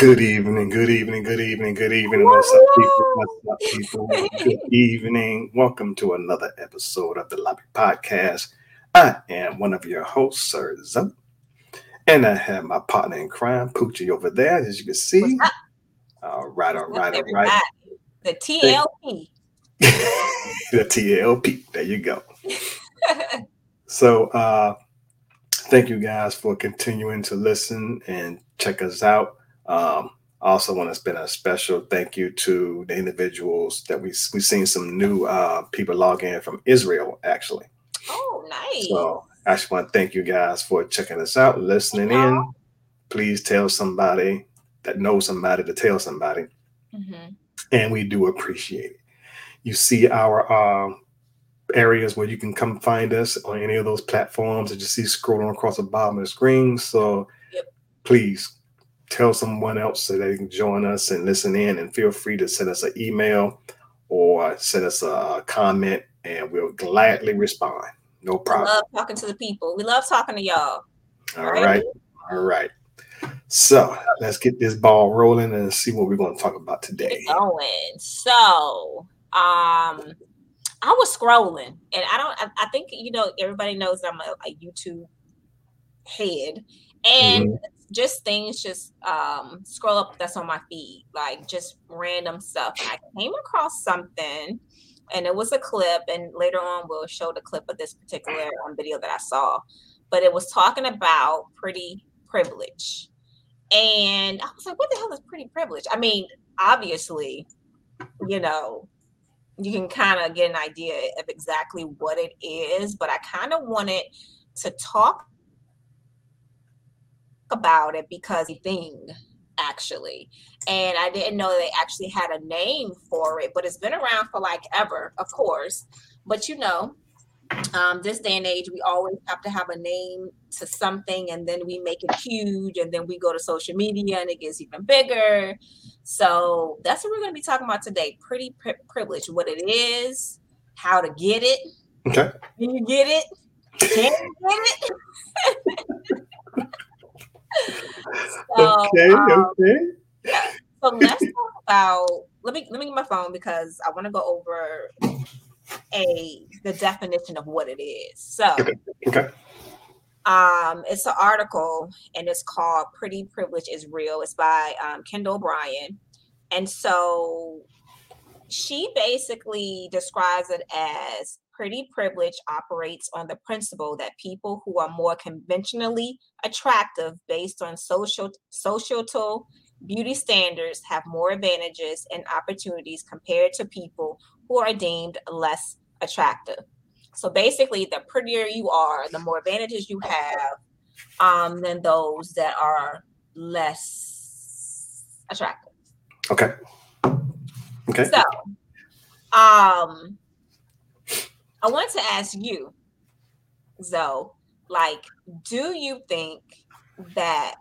Good evening, good evening, good evening, good evening. What's up, people? What's up, people? Good evening. Welcome to another episode of the Lobby Podcast. I am one of your hosts, Sir Zoe. And I have my partner in crime, Poochie, over there, as you can see. All right, all right, all right. The TLP. the TLP. There you go. so uh thank you guys for continuing to listen and check us out. Um, I also want to spend a special thank you to the individuals that we we've seen some new uh, people log in from Israel actually. Oh, nice. So I just want to thank you guys for checking us out, listening in. Please tell somebody that knows somebody to tell somebody, mm-hmm. and we do appreciate it. You see our um, areas where you can come find us on any of those platforms that you see scrolling across the bottom of the screen. So yep. please tell someone else so they can join us and listen in and feel free to send us an email or send us a comment and we'll gladly respond. No problem. We love talking to the people. We love talking to y'all. All right. right. All right. So let's get this ball rolling and see what we're going to talk about today. Going. So, um, I was scrolling, and I don't. I, I think you know everybody knows I'm a, a YouTube head, and mm-hmm. Just things just um scroll up that's on my feed, like just random stuff. And I came across something, and it was a clip, and later on we'll show the clip of this particular um, video that I saw, but it was talking about pretty privilege, and I was like, what the hell is pretty privilege? I mean, obviously, you know you can kind of get an idea of exactly what it is, but I kind of wanted to talk about it because thing actually. And i didn't know they actually had a name for it but it's been around for like ever of course. But you know um, this day and age we always have to have a name to something and then we make it huge and then we go to social media and it gets even bigger. So that's what we're going to be talking about today. Pretty pri- privilege what it is how to get it. Okay. Can you get it? Can you get it so, okay um, okay yeah. so let's talk about let me let me get my phone because i want to go over a the definition of what it is. So okay. Um, it's an article and it's called Pretty Privilege is Real. It's by um, Kendall Bryan. And so she basically describes it as pretty privilege operates on the principle that people who are more conventionally attractive based on social societal beauty standards have more advantages and opportunities compared to people who are deemed less attractive. So basically, the prettier you are, the more advantages you have um, than those that are less attractive. Okay. Okay. So, um, I want to ask you, Zoe, like, do you think that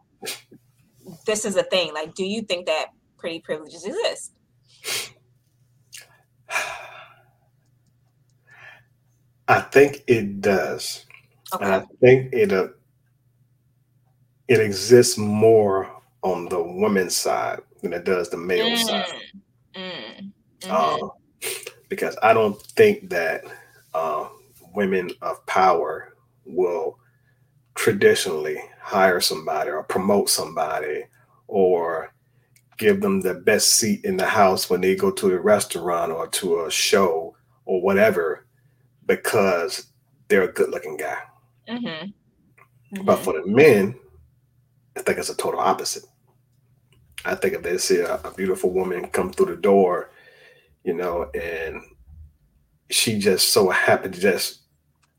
this is a thing? Like, do you think that pretty privileges exist? I think it does. Okay. I think it uh, it exists more on the women's side than it does the male mm. side. Mm. Mm-hmm. Um, because I don't think that uh, women of power will traditionally hire somebody or promote somebody or give them the best seat in the house when they go to a restaurant or to a show or whatever because they're a good looking guy. Mm-hmm. Mm-hmm. But for the men, I think it's a total opposite. I think if they see a, a, beautiful woman come through the door, you know, and she just so happy to just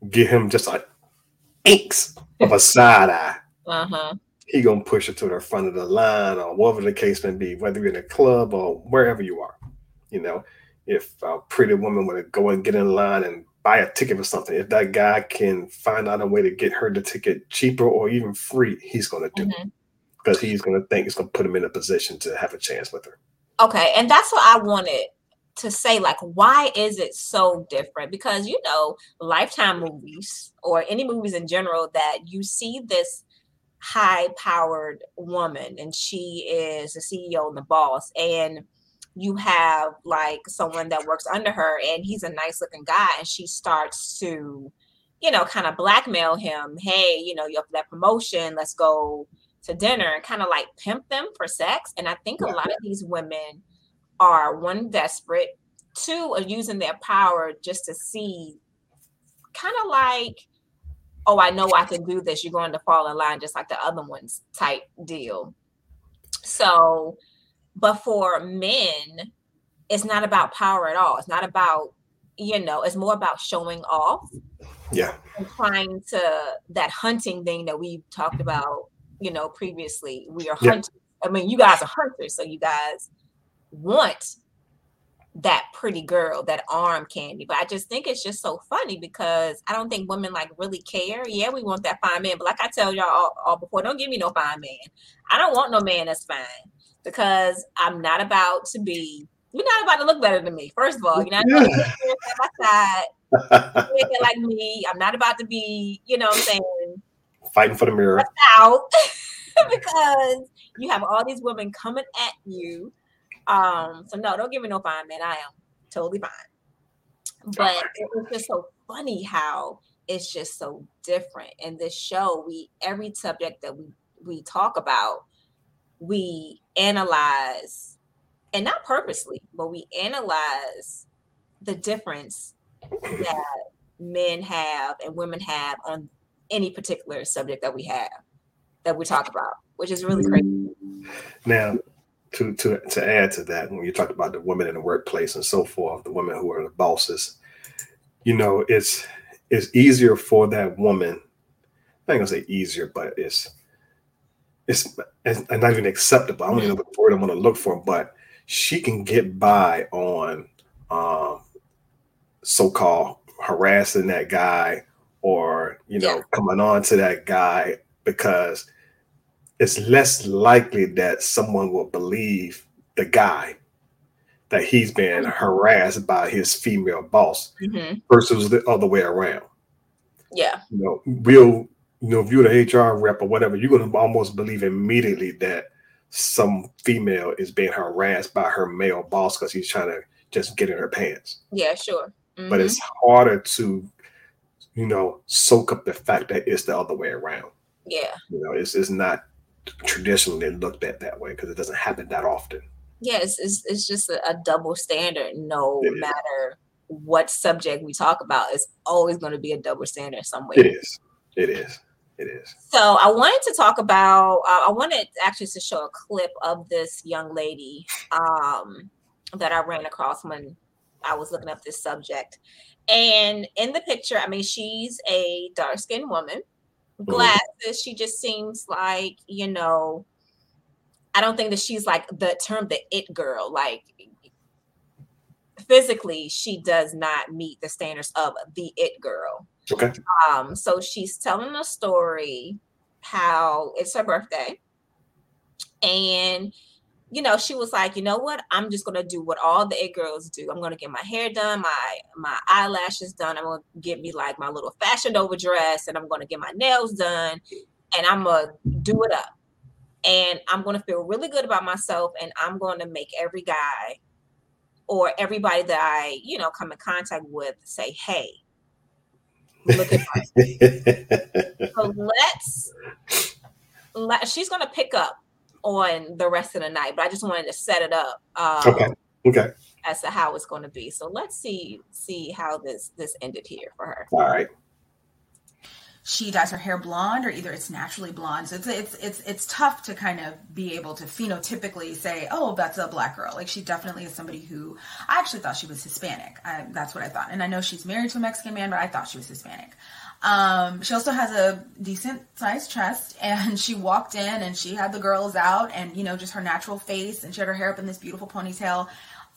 give him just an inks of a side eye. Uh-huh. He gonna push her to the front of the line or whatever the case may be, whether you're in a club or wherever you are. You know, if a pretty woman would go and get in line and buy a ticket for something. If that guy can find out a way to get her the ticket cheaper or even free, he's going to do mm-hmm. it because he's going to think it's going to put him in a position to have a chance with her. Okay, and that's what I wanted to say. Like, why is it so different? Because you know, Lifetime movies or any movies in general that you see this high powered woman and she is the CEO and the boss. And you have like someone that works under her and he's a nice looking guy and she starts to you know kind of blackmail him hey you know you have that promotion let's go to dinner and kind of like pimp them for sex and i think yeah. a lot of these women are one desperate two are using their power just to see kind of like oh i know i can do this you're going to fall in line just like the other ones type deal so but for men, it's not about power at all. It's not about, you know, it's more about showing off. Yeah. And trying to that hunting thing that we talked about, you know, previously. We are hunters. Yeah. I mean, you guys are hunters, so you guys want that pretty girl, that arm candy. But I just think it's just so funny because I don't think women like really care. Yeah, we want that fine man, but like I tell y'all all, all before, don't give me no fine man. I don't want no man that's fine because I'm not about to be. You're not about to look better than me. First of all, you're not about to be side. like me. I'm not about to be, you know what I'm saying? Fighting for the mirror. Out because you have all these women coming at you. Um, so no, don't give me no fine man. I am totally fine. But it was just so funny how it's just so different. In this show, we every subject that we we talk about, we analyze, and not purposely, but we analyze the difference that men have and women have on any particular subject that we have that we talk about, which is really crazy. Now, to to to add to that, when you talk about the women in the workplace and so forth, the women who are the bosses, you know, it's it's easier for that woman. I ain't gonna say easier, but it's it's, it's not even acceptable. I don't even know what word I'm going to look for, but she can get by on um, so-called harassing that guy or you know yeah. coming on to that guy because it's less likely that someone will believe the guy that he's been mm-hmm. harassed by his female boss mm-hmm. versus the other way around. Yeah. You know, we'll you know, if you're the HR rep or whatever, you're going to almost believe immediately that some female is being harassed by her male boss because he's trying to just get in her pants. Yeah, sure. Mm-hmm. But it's harder to, you know, soak up the fact that it's the other way around. Yeah. You know, it's, it's not traditionally looked at that way because it doesn't happen that often. Yeah, it's, it's, it's just a, a double standard no it matter is. what subject we talk about. It's always going to be a double standard somewhere. It is. It is. It is. So I wanted to talk about. Uh, I wanted actually to show a clip of this young lady um, that I ran across when I was looking up this subject. And in the picture, I mean, she's a dark skinned woman, glasses. Mm-hmm. She just seems like, you know, I don't think that she's like the term the it girl. Like physically, she does not meet the standards of the it girl. Okay. Um, so she's telling a story how it's her birthday. And you know, she was like, you know what? I'm just gonna do what all the it girls do. I'm gonna get my hair done, my my eyelashes done. I'm gonna get me like my little fashion over dress, and I'm gonna get my nails done, and I'm gonna do it up. And I'm gonna feel really good about myself, and I'm gonna make every guy or everybody that I, you know, come in contact with say, hey, look at so let's let, she's gonna pick up on the rest of the night, but I just wanted to set it up. Um, okay. Okay. As to how it's going to be. So let's see see how this this ended here for her. All right she dyes her hair blonde or either it's naturally blonde. So it's it's it's it's tough to kind of be able to phenotypically say, oh, that's a black girl. Like she definitely is somebody who I actually thought she was Hispanic. I, that's what I thought, and I know she's married to a Mexican man, but I thought she was Hispanic. Um, she also has a decent sized chest, and she walked in and she had the girls out, and you know just her natural face, and she had her hair up in this beautiful ponytail.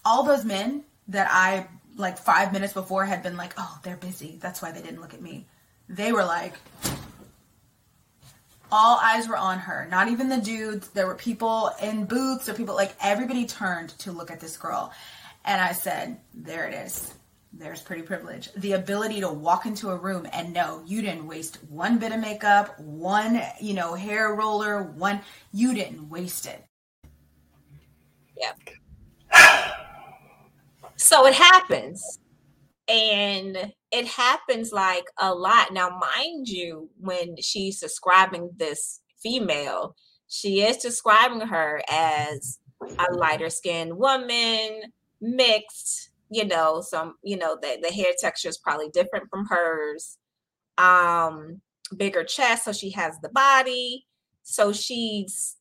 All those men that I like five minutes before had been like, oh, they're busy. That's why they didn't look at me they were like, all eyes were on her. Not even the dudes. There were people in booths or people like everybody turned to look at this girl. And I said, there it is. There's pretty privilege. The ability to walk into a room and know you didn't waste one bit of makeup, one, you know, hair roller, one, you didn't waste it. Yeah. so it happens. And it happens like a lot. Now, mind you, when she's describing this female, she is describing her as a lighter skinned woman, mixed, you know, some, you know, the, the hair texture is probably different from hers. Um, bigger chest, so she has the body. So she's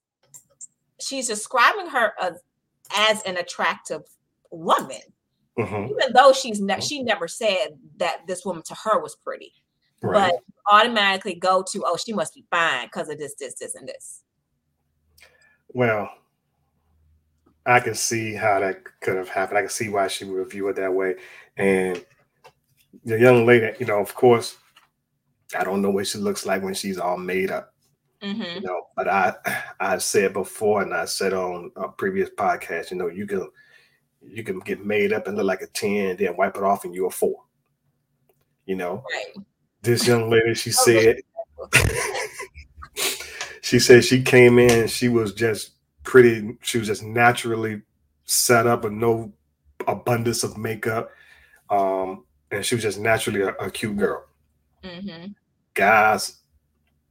she's describing her as, as an attractive woman. Mm-hmm. Even though she's ne- she never said that this woman to her was pretty. Right. But automatically go to, oh, she must be fine because of this, this, this, and this. Well, I can see how that could have happened. I can see why she would view it that way. And the young lady, you know, of course, I don't know what she looks like when she's all made up. Mm-hmm. You know, but I I said before, and I said on a previous podcast, you know, you can you can get made up and look like a 10, then wipe it off and you're a four. You know, right. this young lady, she said, she said she came in, she was just pretty, she was just naturally set up with no abundance of makeup. Um, and she was just naturally a, a cute girl. Mm-hmm. Guys,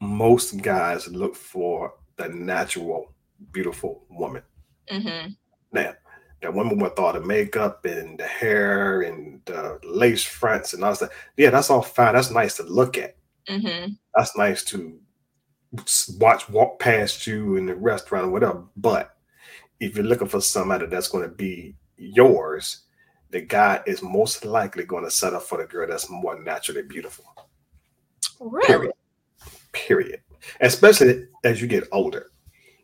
most guys look for the natural, beautiful woman. Mm-hmm. Now, that women with all the makeup and the hair and the lace fronts and all that. Yeah, that's all fine. That's nice to look at. Mm-hmm. That's nice to watch walk past you in the restaurant or whatever. But if you're looking for somebody that's going to be yours, the guy is most likely going to set up for the girl that's more naturally beautiful. Really? Period. Period. Especially as you get older.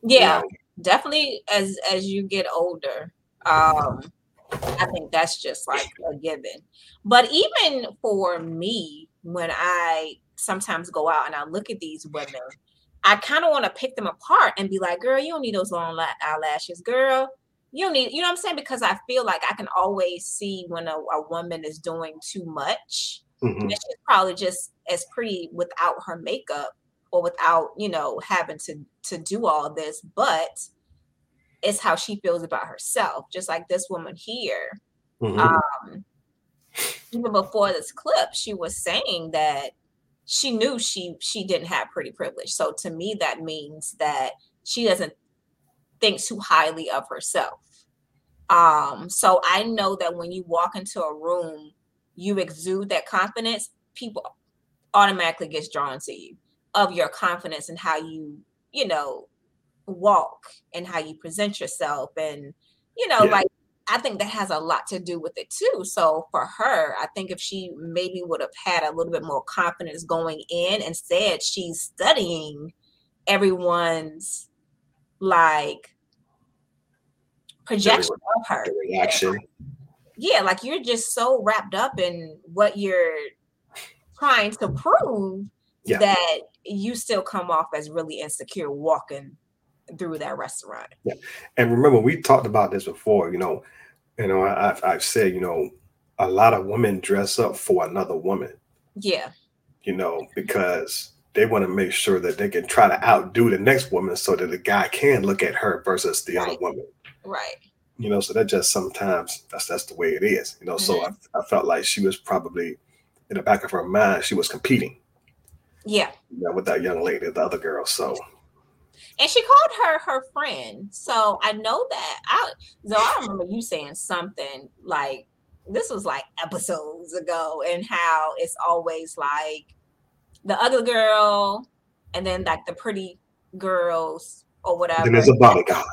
Yeah, definitely as as you get older. Um, I think that's just like a given. But even for me, when I sometimes go out and I look at these women, I kind of want to pick them apart and be like, girl, you don't need those long eyelashes, girl. You don't need, you know what I'm saying? Because I feel like I can always see when a, a woman is doing too much. Mm-hmm. And she's probably just as pretty without her makeup or without, you know, having to to do all this. But it's how she feels about herself. Just like this woman here. Mm-hmm. Um, even before this clip, she was saying that she knew she she didn't have pretty privilege. So to me, that means that she doesn't think too highly of herself. Um, so I know that when you walk into a room, you exude that confidence, people automatically gets drawn to you of your confidence and how you, you know, walk and how you present yourself and you know yeah. like I think that has a lot to do with it too. So for her, I think if she maybe would have had a little bit more confidence going in and said she's studying everyone's like projection of her reaction. Yeah, like you're just so wrapped up in what you're trying to prove yeah. that you still come off as really insecure walking through that restaurant. Yeah, and remember we talked about this before. You know, you know I, I've, I've said you know a lot of women dress up for another woman. Yeah. You know because they want to make sure that they can try to outdo the next woman so that the guy can look at her versus the right. other woman. Right. You know, so that just sometimes that's that's the way it is. You know, mm-hmm. so I, I felt like she was probably in the back of her mind she was competing. Yeah. You know, with that young lady, the other girl. So and she called her her friend. So I know that I so I remember you saying something like this was like episodes ago, and how it's always like the other girl, and then like the pretty girls or whatever. And there's a bodyguard.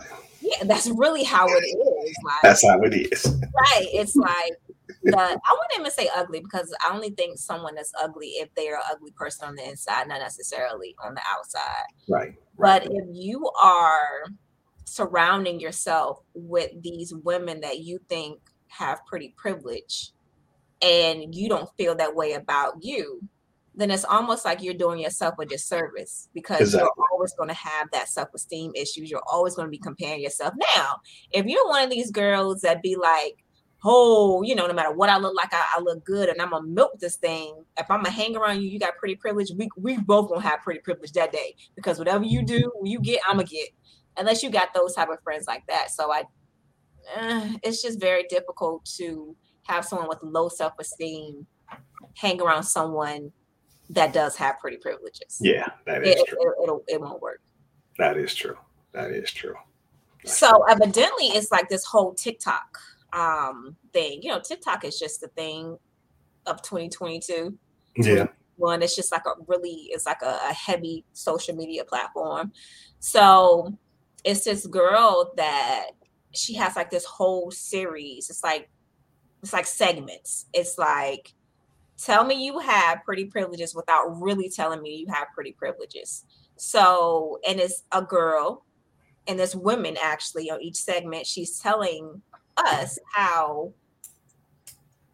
Yeah, that's really how it is. Like, that's how it is. Right. It's like the I wouldn't even say ugly because I only think someone is ugly if they're an ugly person on the inside, not necessarily on the outside. Right. right. But if you are surrounding yourself with these women that you think have pretty privilege and you don't feel that way about you, then it's almost like you're doing yourself a disservice because exactly. you're always going to have that self-esteem issues. You're always going to be comparing yourself. Now, if you're one of these girls that be like, oh, you know, no matter what I look like, I, I, look good and I'm gonna milk this thing. If I'm gonna hang around you, you got pretty privilege. We we both gonna have pretty privilege that day because whatever you do, you get, I'm gonna get. Unless you got those type of friends like that. So I, uh, it's just very difficult to have someone with low self esteem hang around someone that does have pretty privileges. Yeah, that is it, true. It, it, it won't work. That is true. That is true. That's so true. evidently, it's like this whole TikTok um thing. You know, TikTok is just the thing of 2022. Yeah. One, it's just like a really, it's like a, a heavy social media platform. So it's this girl that she has like this whole series. It's like it's like segments. It's like tell me you have pretty privileges without really telling me you have pretty privileges. So, and it's a girl and there's women actually on each segment. She's telling us how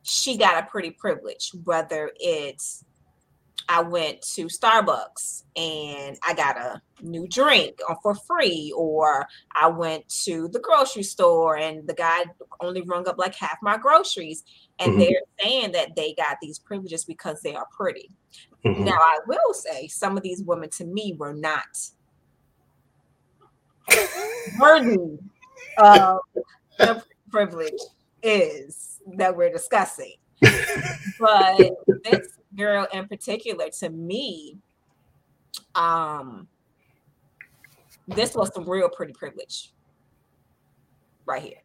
she got a pretty privilege, whether it's I went to Starbucks and I got a new drink for free, or I went to the grocery store and the guy only rung up like half my groceries. And mm-hmm. they're saying that they got these privileges because they are pretty. Mm-hmm. Now, I will say some of these women to me were not worthy of the privilege is that we're discussing. but this girl in particular, to me, um, this was some real pretty privilege right here.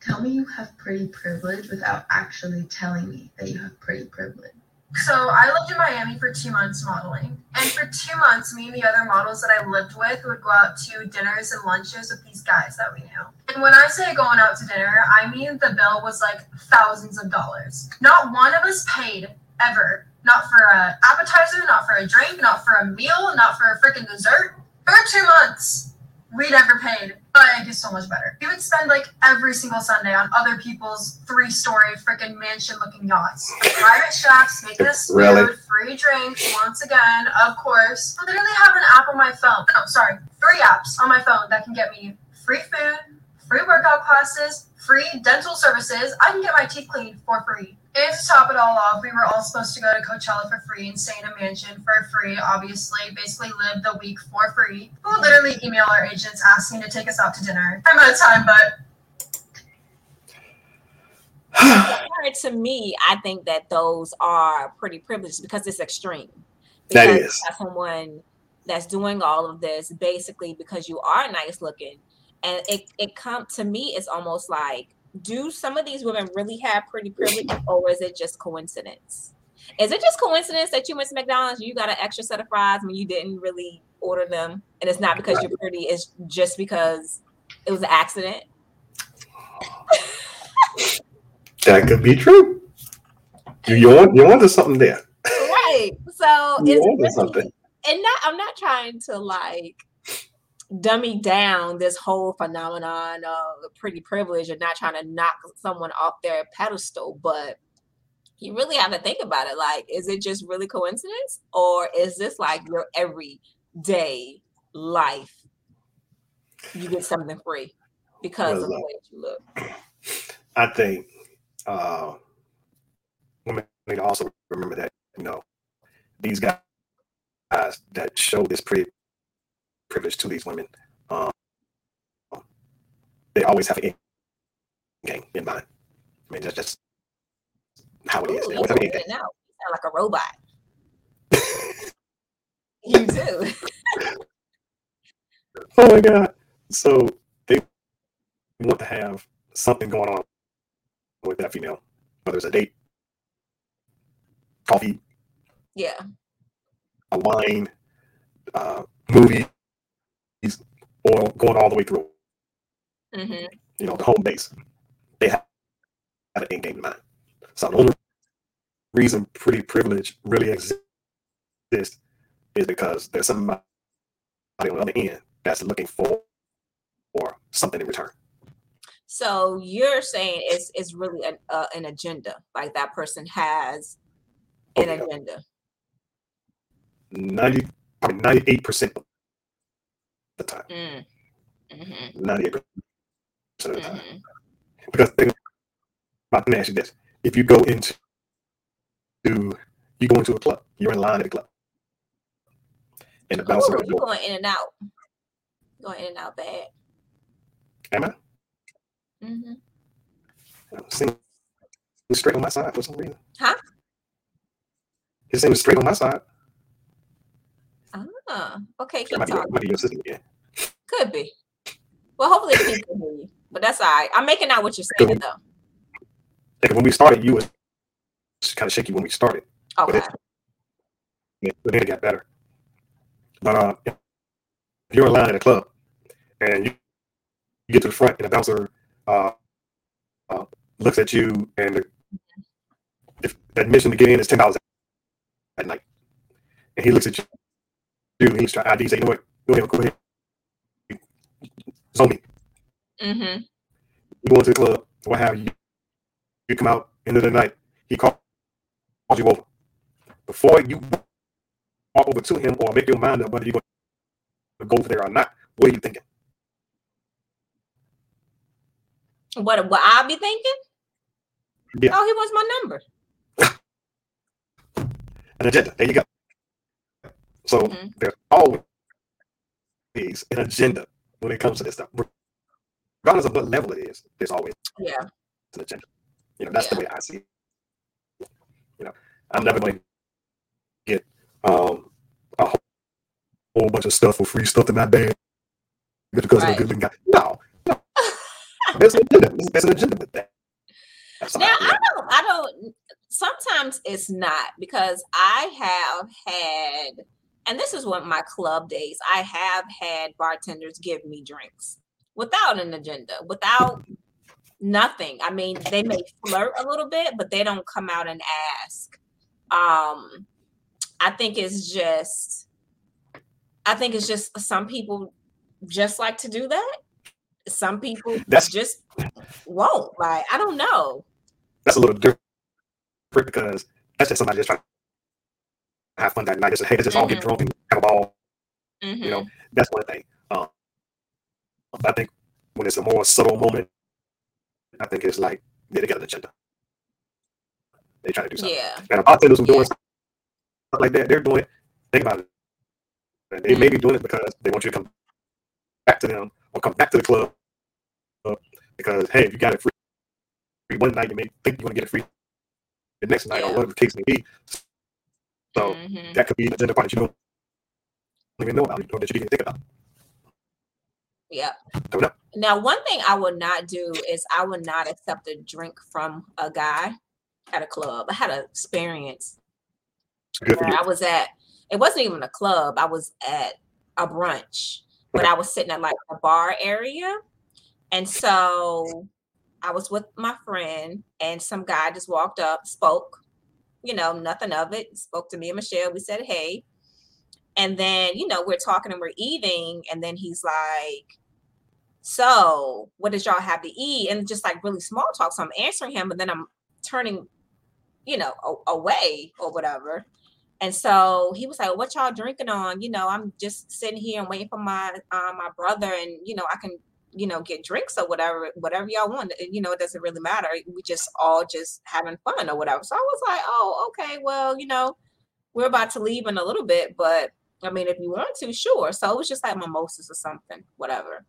Tell me you have pretty privilege without actually telling me that you have pretty privilege. So I lived in Miami for two months modeling. And for two months, me and the other models that I lived with would go out to dinners and lunches with these guys that we knew. And when I say going out to dinner, I mean the bill was like thousands of dollars. Not one of us paid ever. Not for an appetizer, not for a drink, not for a meal, not for a freaking dessert. For two months, we never paid but I do so much better. We would spend like every single Sunday on other people's three-story freaking mansion-looking yachts, private chefs making us food, really? free drinks. Once again, of course, I literally have an app on my phone. No, sorry, three apps on my phone that can get me free food, free workout classes, free dental services. I can get my teeth cleaned for free. And to top it all off, we were all supposed to go to Coachella for free and stay in a mansion for free, obviously, basically live the week for free. We'll literally email our agents asking to take us out to dinner. I'm out of time, but to me, I think that those are pretty privileged because it's extreme. Because that is someone that's doing all of this basically because you are nice looking, and it it come to me. It's almost like do some of these women really have pretty privilege or is it just coincidence? Is it just coincidence that you went to McDonald's, and you got an extra set of fries when you didn't really order them, and it's not because you're pretty, it's just because it was an accident? that could be true. You want you wanted something there. Right. So you it's really, something. And not I'm not trying to like dummy down this whole phenomenon of pretty privilege and not trying to knock someone off their pedestal, but you really have to think about it. Like, is it just really coincidence, or is this like your everyday life? You get something free because well, of the way you look. I think uh, women need to also remember that you know these guys that show this pretty privilege to these women. Um, they always have an game in mind. I mean, that's just how it is. Ooh, you you sound like a robot. you do. oh my god! So they want to have something going on with that female, whether it's a date, coffee, yeah, a wine, uh, movie, oil going all the way through. Mm-hmm. You know, the home base. They have, have an end game in mind. So the only reason pretty privilege really exists is because there's somebody on the other end that's looking for for something in return. So you're saying it's it's really an uh, an agenda, like that person has an oh, yeah. agenda. Ninety, I mean, ninety-eight percent of the time. Mm. Mm-hmm. 98% of the time. Mm-hmm. Because think about, let me ask you this. If you go into, you go into a club, you're in line at a club. And the bouncer. Ooh, you going in and out. Going in and out bad. Am I? Mm-hmm. I'm seeing straight on my side for some reason. Huh? It seems straight on my side. Ah, okay. Keep talking. Be, your sister again. Could be. Well, hopefully people hear you. But that's all right. I'm making out what you're saying though. When we started, you was kind of shaky when we started. Okay. But, it, but then it got better. But uh, if you're in line at a club and you, you get to the front and the bouncer uh, uh, looks at you and the, if admission to get in is ten dollars at night, and he looks at you, and he's trying ID, say, you know what, go ahead, go ahead, me. Mm-hmm. You go into the club, what have you? You come out end of the night, he calls you over. Before you walk over to him or make your mind up whether you're going to go over there or not, what are you thinking? What what I'll be thinking? Yeah. Oh, he wants my number. an agenda. There you go. So mm-hmm. there's always an agenda when it comes to this stuff. Regardless of what level it is, there's always yeah an agenda. You know, that's yeah. the way I see it. You know, I'm never going to get um, a whole, whole bunch of stuff for free stuff in my bag because right. I'm a good looking guy. No, no. there's an agenda. There's an agenda with that. now I don't. I don't. Sometimes it's not because I have had, and this is what my club days. I have had bartenders give me drinks without an agenda, without nothing. I mean, they may flirt a little bit, but they don't come out and ask. Um, I think it's just, I think it's just some people just like to do that. Some people that's, just won't. Like, I don't know. That's a little different because that's just somebody just trying have fun that night. Just hey, let's just mm-hmm. all get mm-hmm. drunk and have a ball. Mm-hmm. You know, mm-hmm. that's one thing. Um, I think when it's a more subtle moment, I think it's like yeah, they got an agenda. They try to do something. Yeah. And bartenders who yeah. doing stuff like that, they're doing it. Think about it. And they mm-hmm. may be doing it because they want you to come back to them or come back to the club because hey, if you got it free one night, you may think you're going to get it free the next night yeah. or whatever the case may be. So mm-hmm. that could be an agenda part that you don't even know about, or that you didn't think about. Yeah. Now, one thing I would not do is I would not accept a drink from a guy at a club. I had an experience I was at, it wasn't even a club, I was at a brunch, but I was sitting at like a bar area. And so I was with my friend, and some guy just walked up, spoke, you know, nothing of it, spoke to me and Michelle. We said, hey. And then, you know, we're talking and we're eating. And then he's like, so what does y'all have to eat? And just like really small talk. So I'm answering him, but then I'm turning, you know, a- away or whatever. And so he was like, "What y'all drinking on?" You know, I'm just sitting here and waiting for my uh, my brother, and you know, I can you know get drinks or whatever, whatever y'all want. Eh, you know, it doesn't really matter. We just all just having fun or whatever. So I was like, "Oh, okay. Well, you know, we're about to leave in a little bit, but I mean, if you want to, sure." So it was just like mimosas or something, whatever.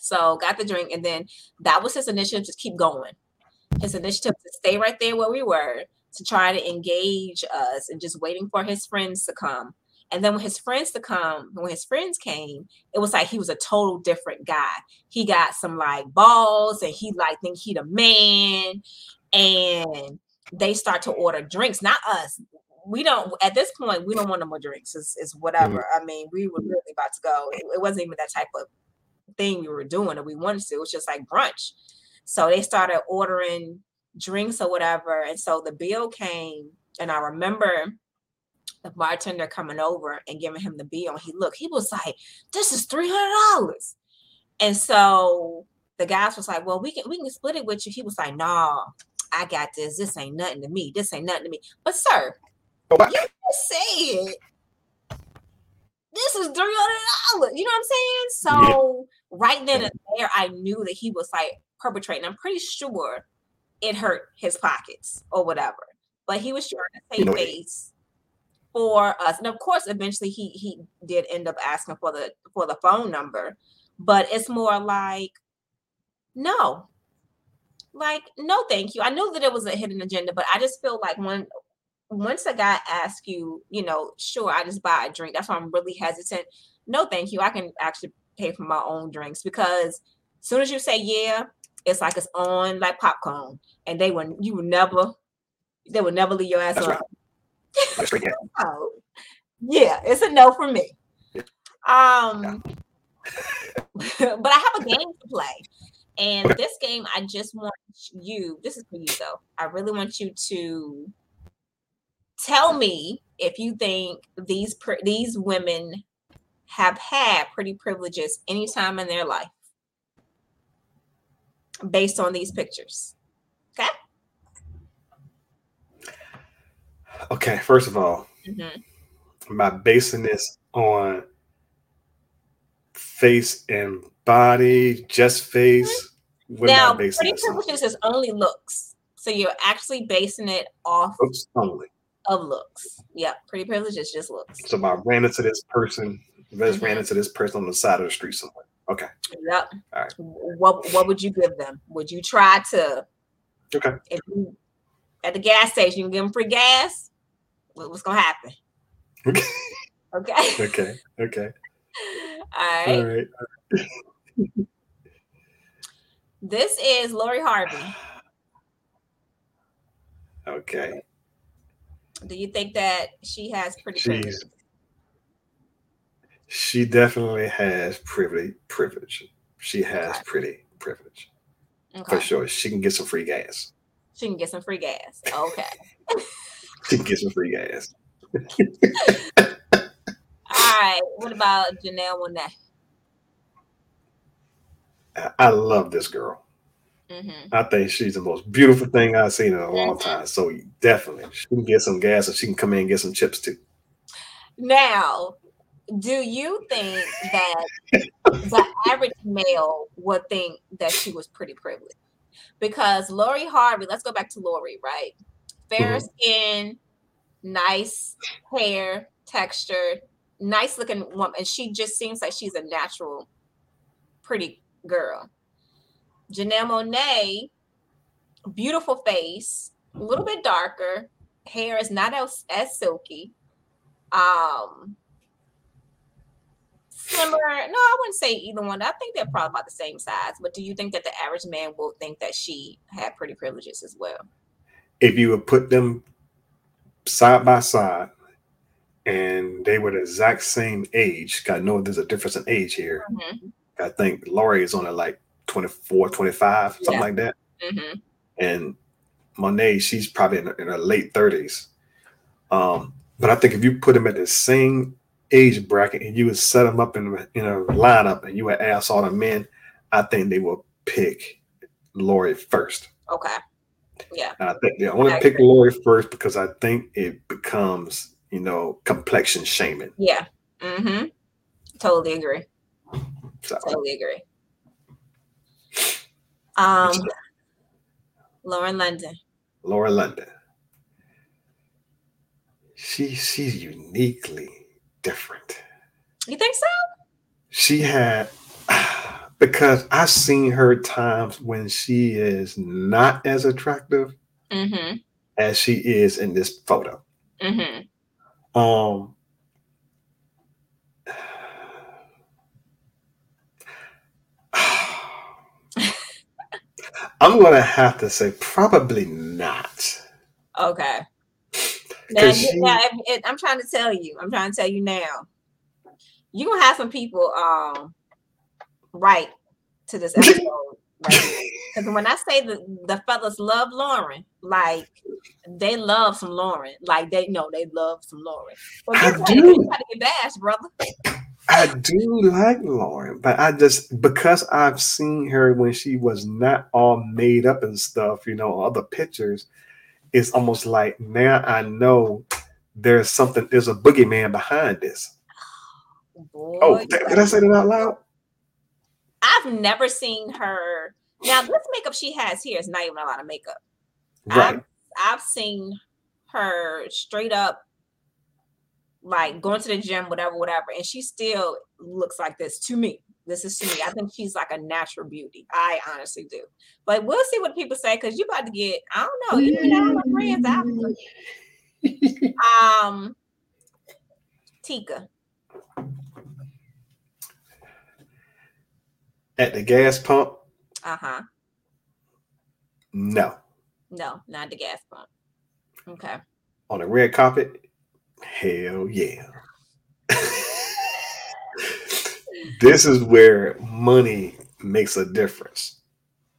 So got the drink, and then that was his initiative to keep going. His initiative to stay right there where we were, to try to engage us, and just waiting for his friends to come. And then when his friends to come, when his friends came, it was like he was a total different guy. He got some like balls, and he like think he the man. And they start to order drinks, not us. We don't at this point. We don't want no more drinks. It's, it's whatever. Mm-hmm. I mean, we were really about to go. It, it wasn't even that type of thing we were doing or we wanted to. It was just like brunch. So they started ordering drinks or whatever. And so the bill came, and I remember the bartender coming over and giving him the bill. And he looked, he was like, This is $300. And so the guys was like, Well, we can we can split it with you. He was like, Nah, I got this. This ain't nothing to me. This ain't nothing to me. But sir, you just said this is three hundred dollars. You know what I'm saying? So right then and there, I knew that he was like perpetrating. I'm pretty sure it hurt his pockets or whatever, but he was trying to save face for us. And of course, eventually he he did end up asking for the for the phone number, but it's more like no. Like, no, thank you. I knew that it was a hidden agenda, but I just feel like when once a guy asks you, you know, sure, I just buy a drink. That's why I'm really hesitant. No, thank you. I can actually pay for my own drinks because as soon as you say yeah, it's like it's on like popcorn, and they will you will never, they will never leave your ass That's alone. right. Yeah. Oh, yeah, it's a no for me. Um, but I have a game to play, and this game I just want you. This is for you though. I really want you to tell me if you think these pr- these women have had pretty privileges anytime in their life based on these pictures. Okay. Okay, first of all, Mhm. by basing this on face and body, just face. What Now, pretty privileges is only looks, so you're actually basing it off Oops, only. of looks. Yeah, pretty privilege is just looks. So I ran into this person, I just ran Mhm. into this person on the side of the street somewhere. Okay. Yep. All right. What what would you give them? Would you try to Okay. if you at the gas station you give them free gas? What- What's gonna happen? Okay. Okay. Okay. Okay. All All right. right. This is Lori Harvey. Okay. Do you think that she has pretty She's privilege? she definitely has privilege privilege. She has Okay. pretty privilege. Okay. For sure. She can get some free gas. She can get some free gas. Okay. Can get some free gas. All right. What about Janelle Monae? I- I love this girl. Mm-hmm. I think she's the most beautiful thing I've seen in a long time. So definitely, she can get some gas and she can come in and get some chips too. Now, do you think that the average male would think that she was pretty privileged? Because Lori Harvey, let's go back to Lori, right? Fair Mhm. skin, nice hair, texture, nice looking woman. She just seems like she's a natural, pretty girl. Janelle Monae, beautiful face, a little bit darker, hair is not as, as silky. Um, similar. No, I wouldn't say either one. I think they're probably about the same size. But do you think that the average man will think that she had pretty privileges as well? If you would put them side by side and they were the exact same age, I know there's a difference in age here. Mhm, I think Lori is on only like 24, 25, something Yeah. like that. mhm. And Monae, she's probably in her, in her late 30s. Um, but I think if you put them at the same age bracket and you would set them up in, in a lineup and you would ask all the men, I think they will pick Lori first. Okay. Yeah. And I think yeah, I want to pick. Lori first because I think it becomes, you know, complexion shaming. Yeah. Mm-hmm. Totally agree. So Totally agree. Um, Lauren London. Lauren London, she she's uniquely different. You think so? She had because I've seen her times when she is not as attractive Mm-hmm. as she is in this photo. Mm-hmm. Um I'm gonna have to say probably not. Okay. Now, she- now I'm trying to tell you. I'm trying to tell you now. You're gonna have some people um right to this episode. Because when I say the the fellas love Lauren, like they love some Lauren. Like they know they love some Lauren. But I do. You gotta get bashed, brother. I do like Lauren, but I just because I've seen her when she was not all made up and stuff, you know, other pictures, it's almost like now I know there's something, there's a boogeyman behind this. Boy, Oh, did, did I say that out loud? I've never seen her. Now, this makeup she has here is not even a lot of makeup. Right. I've, I've seen her straight up like going to the gym, whatever, whatever, and she still looks like this to me. This is to me. I think she's like a natural beauty. I honestly do. But we'll see what people say because you about to get, I don't know, you know my friends out. um Tika. At the gas pump? Uh-huh. No. No, not the gas pump. Okay. On a red carpet? Hell yeah. this is where money makes a difference.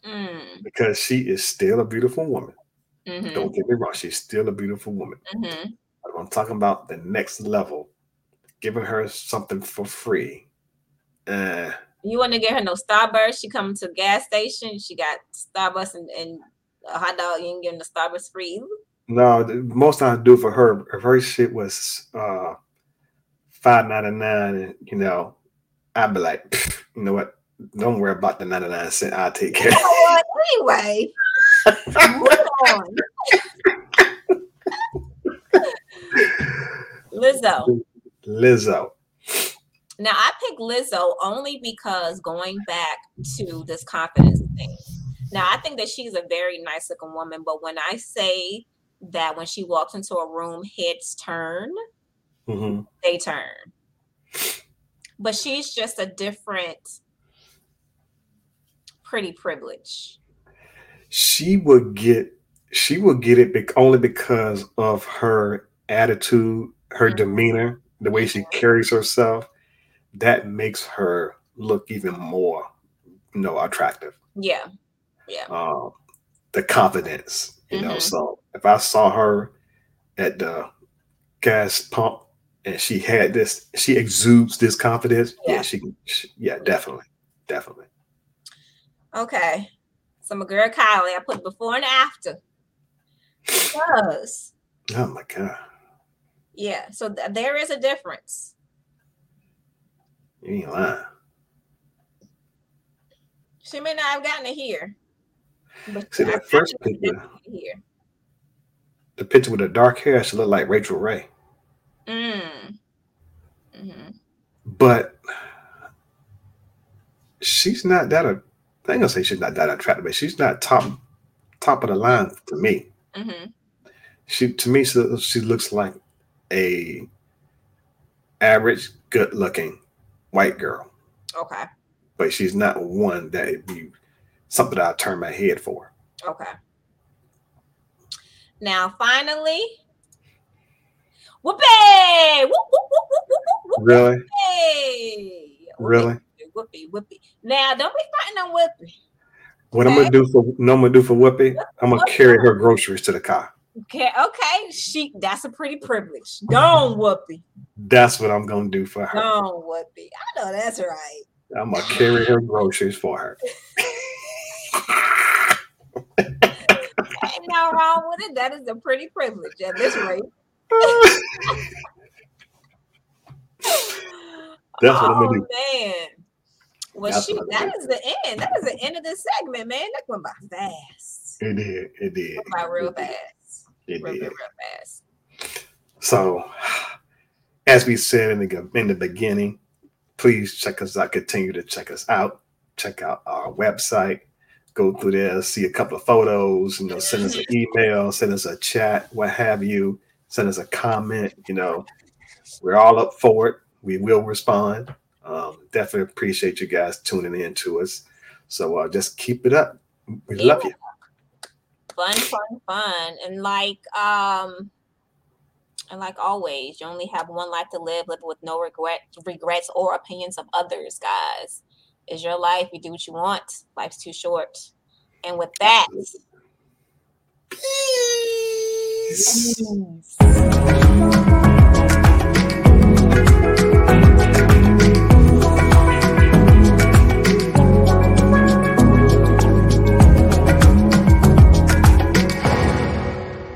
Mm. Because she is still a beautiful woman. Mm-hmm. Don't get me wrong, she's still a beautiful woman. Mm-hmm. I'm talking about the next level, giving her something for free. Uh, you want to get her no Starburst? She come to gas station. She got Starbucks and, and a hot dog. You ain't getting the Starbucks free. No, most I do for her, if her shit was uh five ninety nine, you know, I'd be like, you know what? Don't worry about the ninety nine cent. I'll take care. Know anyway, Lizzo. Lizzo. Now I picked Lizzo only because going back to this confidence thing. Now I think that she's a very nice looking woman, but when I say that when she walks into a room, heads turn, mm-hmm. they turn. But she's just a different pretty privilege. She would get she will get it only because of her attitude, her mm-hmm. demeanor, the way she carries herself that makes her look even more, you know, attractive. Yeah. Yeah. Um, the confidence, you mm-hmm. know. So if I saw her at the gas pump and she had this, she exudes this confidence. Yeah, yeah she, she, yeah, definitely, definitely. Okay. So my girl Kylie, I put before and after. Because. Oh my god. Yeah. So th- there is a difference. You ain't lying. She may not have gotten it here. But See that first picture here. The picture with the dark hair, she looked like Rachael Ray. Mm. Mm-hmm. But she's not that. A, I ain't gonna say she's not that attractive, but she's not top top of the line to me. Mm-hmm. She to me she, she looks like a average, good looking white girl. Okay. But she's not one that would be something I turn my head for. Okay. Now, finally, Whoopi! Whoop, whoop, whoop, whoop, whoop, whoop, really? Whoopi. Really? Whoopi, Whoopi. Now, don't be fighting on Whoopi. What okay? I'm gonna do for no, I'm gonna do for Whoopi, I'm gonna carry her groceries to the car. Okay, okay, she that's a pretty privilege. Go on, Whoopi. That's what I'm gonna do for her. Go on, Whoopi. I know that's right. I'm gonna carry her groceries for her. Ain't no wrong with it. That is a pretty privilege at this rate. That's what oh, I'm gonna oh, do. man. Well, That's shoot, that is the end. That is the end of this segment, man. That went by fast. It did. It did. It by real fast. It real, did. Real, real fast. So, as we said in the in the beginning, please check us out. Continue to check us out. Check out our website. Go through there, see a couple of photos. You know, send us an email, send us a chat, what have you. Send us a comment. You know, we're all up for it. We will respond. Um, definitely appreciate you guys tuning in to us. So uh, just keep it up. We love you. Fun, fun, fun, and like um and like always, you only have one life to live. Live with no regret, regrets or opinions of others, guys. It's your life. You do what you want. Life's too short. And with that, Peace. Peace.